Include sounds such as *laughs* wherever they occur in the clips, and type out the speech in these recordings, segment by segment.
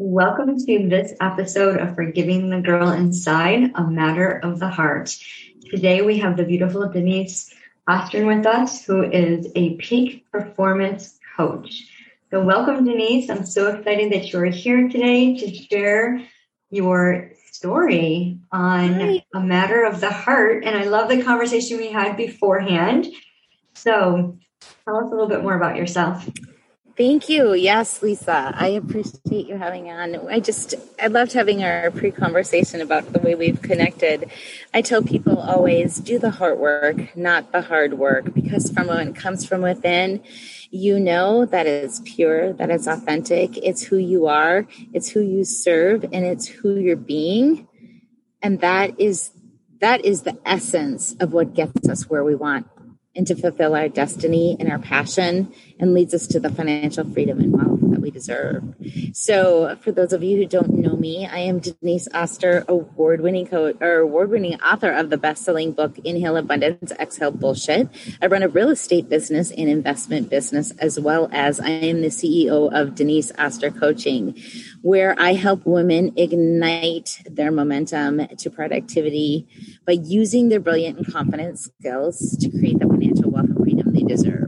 Welcome to this episode of Forgiving the Girl Inside, a matter of the heart. Today we have the beautiful Denise Ostrin with us, who is a peak performance coach. So, welcome, Denise. I'm so excited that you're here today to share your story on Hi. a matter of the heart. And I love the conversation we had beforehand. So, tell us a little bit more about yourself. Thank you. Yes, Lisa. I appreciate you having on. I just, I loved having our pre conversation about the way we've connected. I tell people always do the hard work, not the hard work, because from when it comes from within, you know that it's pure, that it's authentic, it's who you are, it's who you serve, and it's who you're being. And that is, that is the essence of what gets us where we want and to fulfill our destiny and our passion and leads us to the financial freedom and wealth that we deserve. So, for those of you who don't know me, I am Denise Oster, award-winning coach or award-winning author of the best-selling book Inhale Abundance, Exhale Bullshit. I run a real estate business and investment business as well as I am the CEO of Denise Oster Coaching, where I help women ignite their momentum to productivity by using their brilliant and confident skills to create the financial wealth and freedom they deserve.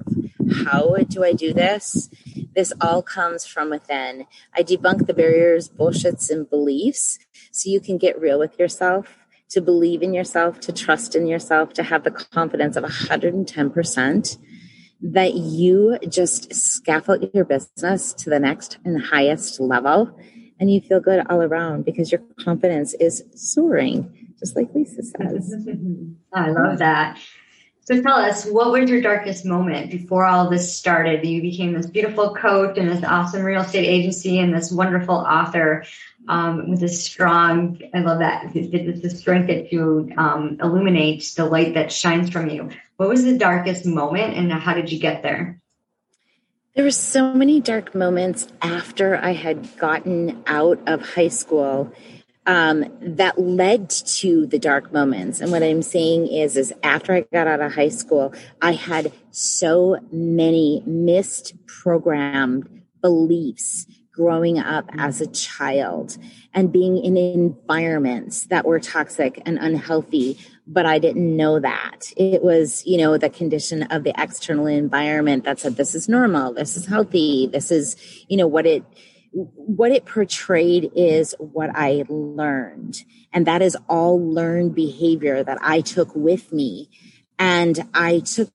How do I do this? This all comes from within. I debunk the barriers, bullshits, and beliefs so you can get real with yourself, to believe in yourself, to trust in yourself, to have the confidence of 110% that you just scaffold your business to the next and highest level and you feel good all around because your confidence is soaring just like Lisa says. I love that. So tell us, what was your darkest moment before all this started? You became this beautiful coach and this awesome real estate agency and this wonderful author um, with this strong, I love that, it's the strength that you um, illuminate, the light that shines from you. What was the darkest moment and how did you get there? There were so many dark moments after I had gotten out of high school um, that led to the dark moments. And what I'm saying is, is after I got out of high school, I had so many misprogrammed beliefs growing up as a child and being in environments that were toxic and unhealthy but I didn't know that. It was, you know, the condition of the external environment that said this is normal, this is healthy, this is, you know, what it what it portrayed is what I learned. And that is all learned behavior that I took with me. And I took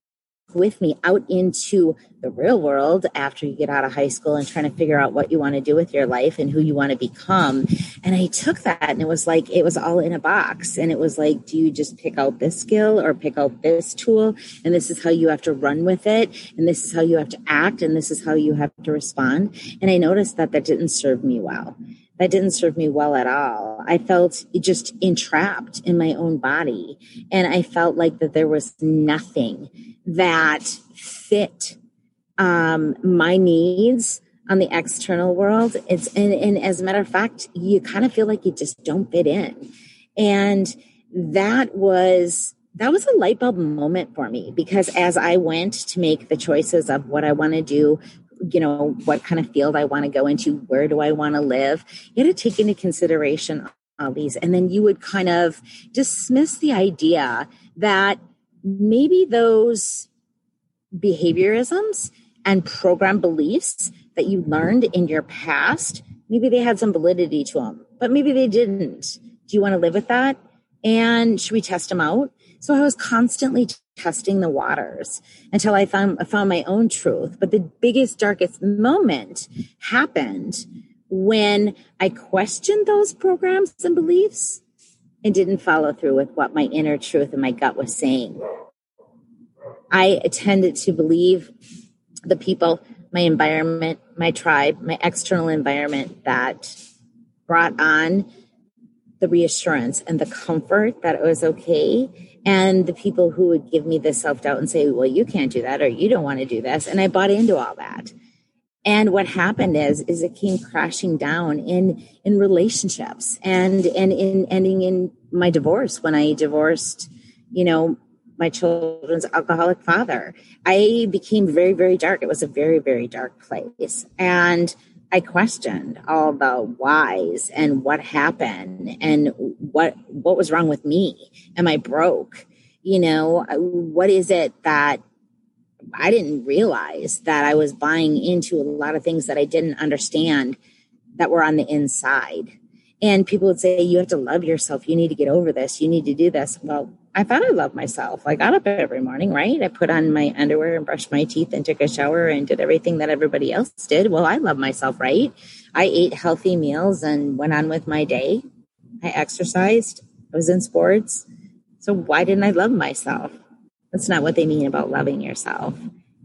with me out into the real world after you get out of high school and trying to figure out what you want to do with your life and who you want to become. And I took that and it was like, it was all in a box. And it was like, do you just pick out this skill or pick out this tool? And this is how you have to run with it. And this is how you have to act. And this is how you have to respond. And I noticed that that didn't serve me well that didn't serve me well at all. I felt just entrapped in my own body. And I felt like that there was nothing that fit um, my needs on the external world. It's and, and as a matter of fact, you kind of feel like you just don't fit in. And that was that was a light bulb moment for me because as I went to make the choices of what I want to do, you know, what kind of field I want to go into, where do I want to live, you had to take into consideration all these. And then you would kind of dismiss the idea that maybe those behaviorisms and program beliefs that you learned in your past, maybe they had some validity to them, but maybe they didn't. Do you want to live with that? And should we test them out? So I was constantly testing the waters until I found, I found my own truth. But the biggest, darkest moment happened when I questioned those programs and beliefs and didn't follow through with what my inner truth and my gut was saying. I tended to believe the people, my environment, my tribe, my external environment that brought on the reassurance and the comfort that it was okay. And the people who would give me the self doubt and say, well, you can't do that or you don't want to do this. And I bought into all that. And what happened is, is it came crashing down in, in relationships and, and in ending in my divorce when I divorced, you know, my children's alcoholic father. I became very, very dark. It was a very, very dark place. And I questioned all the whys and what happened and what what was wrong with me. Am I broke? You know, uh, what is it that I didn't realize that I was buying into a lot of things that I didn't understand that were on the inside. And people would say, You have to love yourself. You need to get over this. You need to do this. Well, I thought I loved myself. I got up every morning, right? I put on my underwear and brushed my teeth and took a shower and did everything that everybody else did. Well, I love myself, right? I ate healthy meals and went on with my day. I exercised. I was in sports. So why didn't I love myself? That's not what they mean about loving yourself.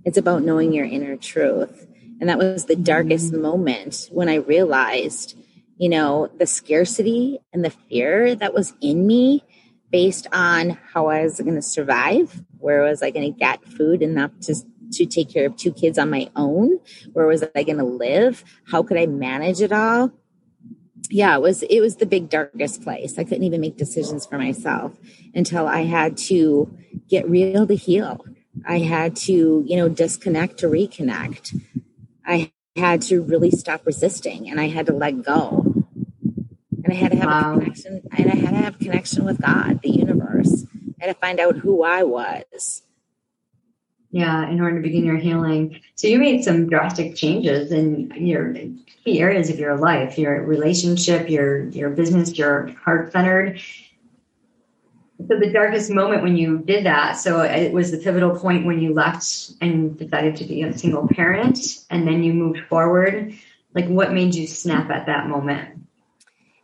It's about knowing your inner truth. And that was the darkest mm-hmm. moment when I realized, you know, the scarcity and the fear that was in me based on how I was going to survive. Where was I going to get food enough to to take care of two kids on my own? Where was I going to live? How could I manage it all? Yeah, it was it was the big darkest place. I couldn't even make decisions for myself until I had to get real to heal. I had to, you know, disconnect to reconnect. I had to really stop resisting and I had to let go and I had to have wow. a connection and I had to have connection with God, the universe. I had to find out who I was. Yeah, in order to begin your healing. So you made some drastic changes in your key areas of your life, your relationship, your your business, your heart centered. So the darkest moment when you did that, so it was the pivotal point when you left and decided to be a single parent, and then you moved forward. Like, what made you snap at that moment?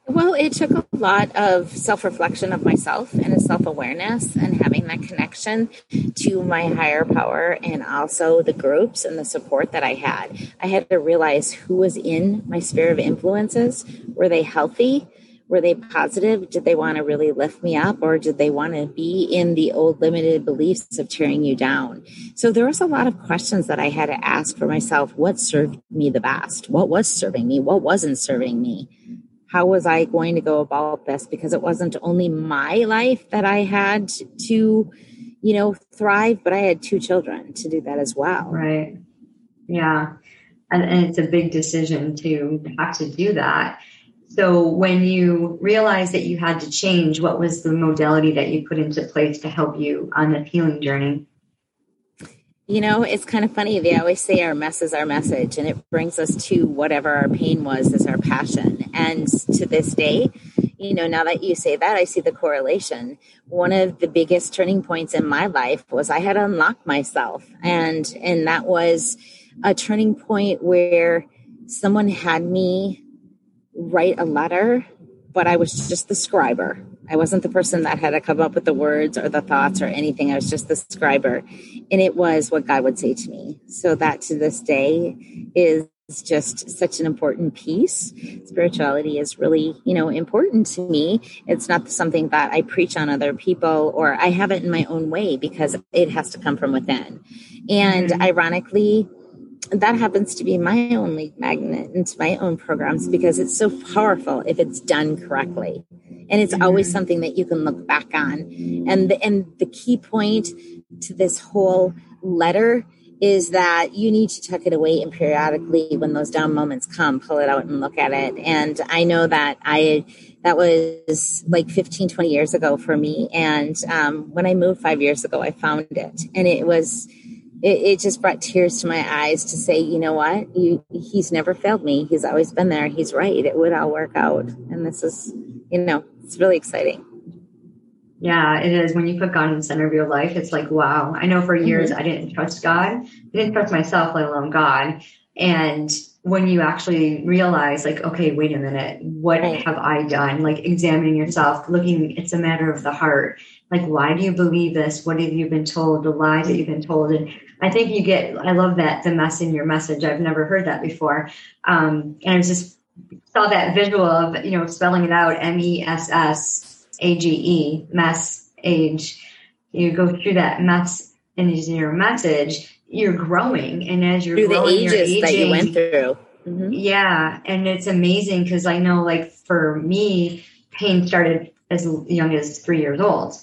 Well, it took a lot of self reflection of myself and self awareness and having that connection to my higher power and also the groups and the support that I had. I had to realize who was in my sphere of influences. Were they healthy? Were they positive? Did they want to really lift me up or did they want to be in the old limited beliefs of tearing you down? So there was a lot of questions that I had to ask for myself. What served me the best? What was serving me? What wasn't serving me? How was I going to go about this? Because it wasn't only my life that I had to, you know, thrive, but I had two children to do that as well. Right. Yeah. And, and it's a big decision to have to do that. So when you realized that you had to change, what was the modality that you put into place to help you on the healing journey? You know, it's kind of funny. They always say our mess is our message, and it brings us to whatever our pain was as our passion. And to this day, you know, now that you say that, I see the correlation. One of the biggest turning points in my life was I had unlocked myself, and and that was a turning point where someone had me write a letter, but I was just the scriber. I wasn't the person that had to come up with the words or the thoughts or anything. I was just the scriber. And it was what God would say to me. So that to this day is just such an important piece. Spirituality is really, you know, important to me. It's not something that I preach on other people or I have it in my own way because it has to come from within. And mm-hmm. ironically, that happens to be my only magnet into my own programs because it's so powerful if it's done correctly. And it's always something that you can look back on. And the, and the key point to this whole letter is that you need to tuck it away and periodically when those down moments come pull it out and look at it. And i know that i that was like 15 20 years ago for me. And um, when i moved five years ago i found it. And it was it, it, just brought tears to my eyes to say, you know what, you, he's never failed me. He's always been there. He's right. It would all work out. And this is, you know, it's really exciting. Yeah, it is. When you put God in the center of your life, it's like, wow. I know for years mm-hmm. I didn't trust God. I didn't trust myself, let alone God. And when you actually realize, like, okay, wait a minute, what have I done? Like examining yourself, looking, it's a matter of the heart. Like, why do you believe this? What have you been told? The lies that you've been told. And I think you get, I love that, the mess in your message. I've never heard that before. Um, and I just saw that visual of you know spelling it out M E S S A G E mess age. You go through that mess in your message. You're growing, and as you're through growing, the ages aging, that you went through. Mm-hmm. Yeah, and it's amazing because I know, like for me, pain started as young as three years old.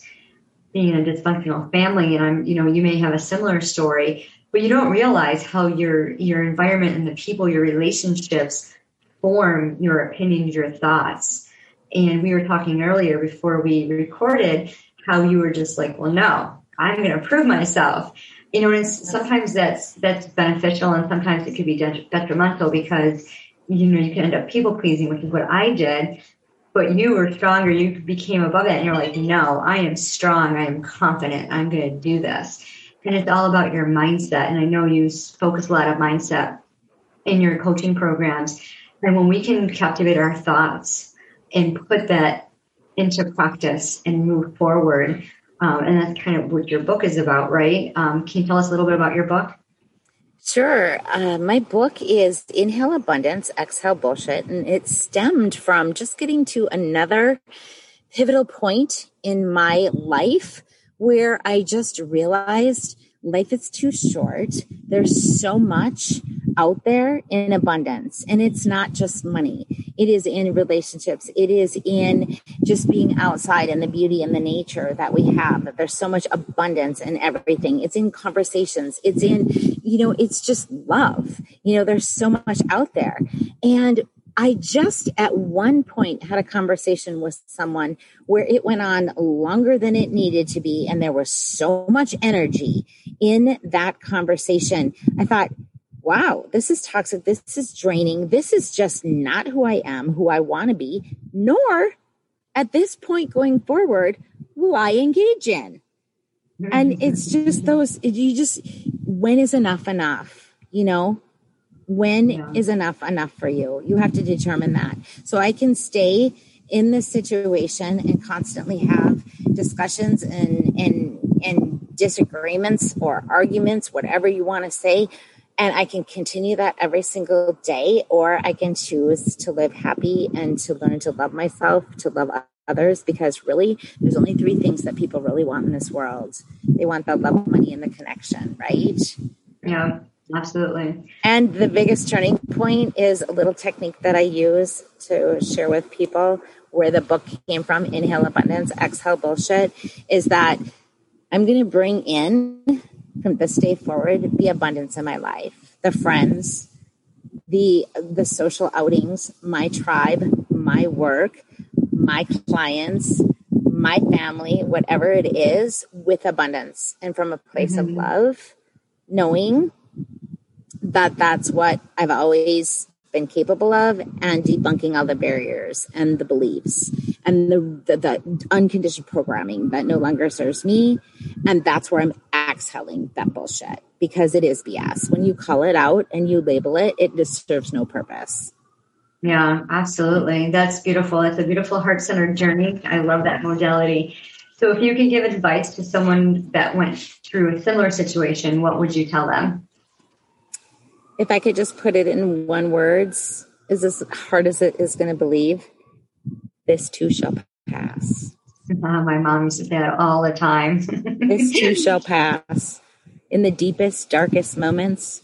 Being in a dysfunctional family, and I'm, you know, you may have a similar story but you don't realize how your your environment and the people, your relationships form your opinions, your thoughts. And we were talking earlier before we recorded how you were just like, well, no, I'm going to prove myself. You know, and sometimes that's that's beneficial, and sometimes it could be detrimental because you know you can end up people pleasing, which is what I did. But you were stronger. You became above it, and you're like, no, I am strong. I am confident. I'm going to do this. And it's all about your mindset. And I know you focus a lot of mindset in your coaching programs. And when we can captivate our thoughts and put that into practice and move forward, um, and that's kind of what your book is about, right? Um, can you tell us a little bit about your book? Sure. Uh, my book is Inhale Abundance, Exhale Bullshit, and it stemmed from just getting to another pivotal point in my life where I just realized life is too short. There's so much out there in abundance. And it's not just money, it is in relationships, it is in just being outside and the beauty and the nature that we have. That there's so much abundance in everything. It's in conversations, it's in, you know, it's just love. You know, there's so much out there. And I just at one point had a conversation with someone where it went on longer than it needed to be. And there was so much energy in that conversation. I thought, wow, this is toxic. This is draining. This is just not who I am, who I want to be, nor at this point going forward will I engage in. And mm-hmm. it's just those, you just, when is enough enough? You know, when yeah. is enough enough for you? You have to determine that. So I can stay in this situation and constantly have discussions and and and disagreements or arguments, whatever you want to say, and I can continue that every single day, or I can choose to live happy and to learn to love myself, to love others, because really, there's only three things that people really want in this world they want the love, money, and the connection, right? Yeah. Absolutely. And the biggest turning point is a little technique that I use to share with people where the book came from Inhale Abundance, Exhale Bullshit is that I'm going to bring in from this day forward the abundance in my life, the friends, the the social outings, my tribe, my work, my clients, my family, whatever it is, with abundance and from a place mm-hmm. of love, knowing that that's what I've always been capable of and debunking all the barriers and the beliefs and the, the, the, unconditioned programming that no longer serves me. And that's where I'm exhaling that bullshit because it is BS. When you call it out and you label it, it just serves no purpose. Yeah, absolutely. That's beautiful. It's a beautiful heart centered journey. I love that modality. So, if you can give advice to someone that went through a similar situation, what would you tell them? if I could just put it in one words, is as hard as it is going to believe, this too shall pass. Uh, my mom used to say that all the time. *laughs* this too shall pass. In the deepest, darkest moments,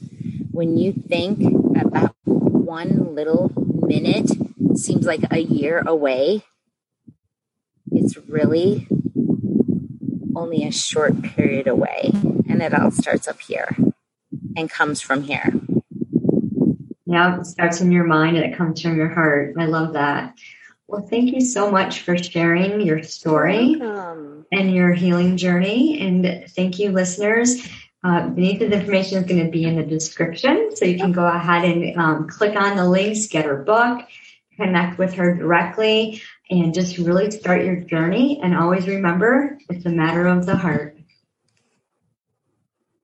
when you think that that one little minute seems like a year away, it's really only a short period away. And it all starts up here and comes from here. Yeah, it starts in your mind and it comes from your heart. I love that. Well, thank you so much for sharing your story and your healing journey. And thank you, listeners. Uh, beneath this information is going to be in the description. So you can go ahead and um, click on the links, get her book, connect with her directly, and just really start your journey. And always remember it's a matter of the heart.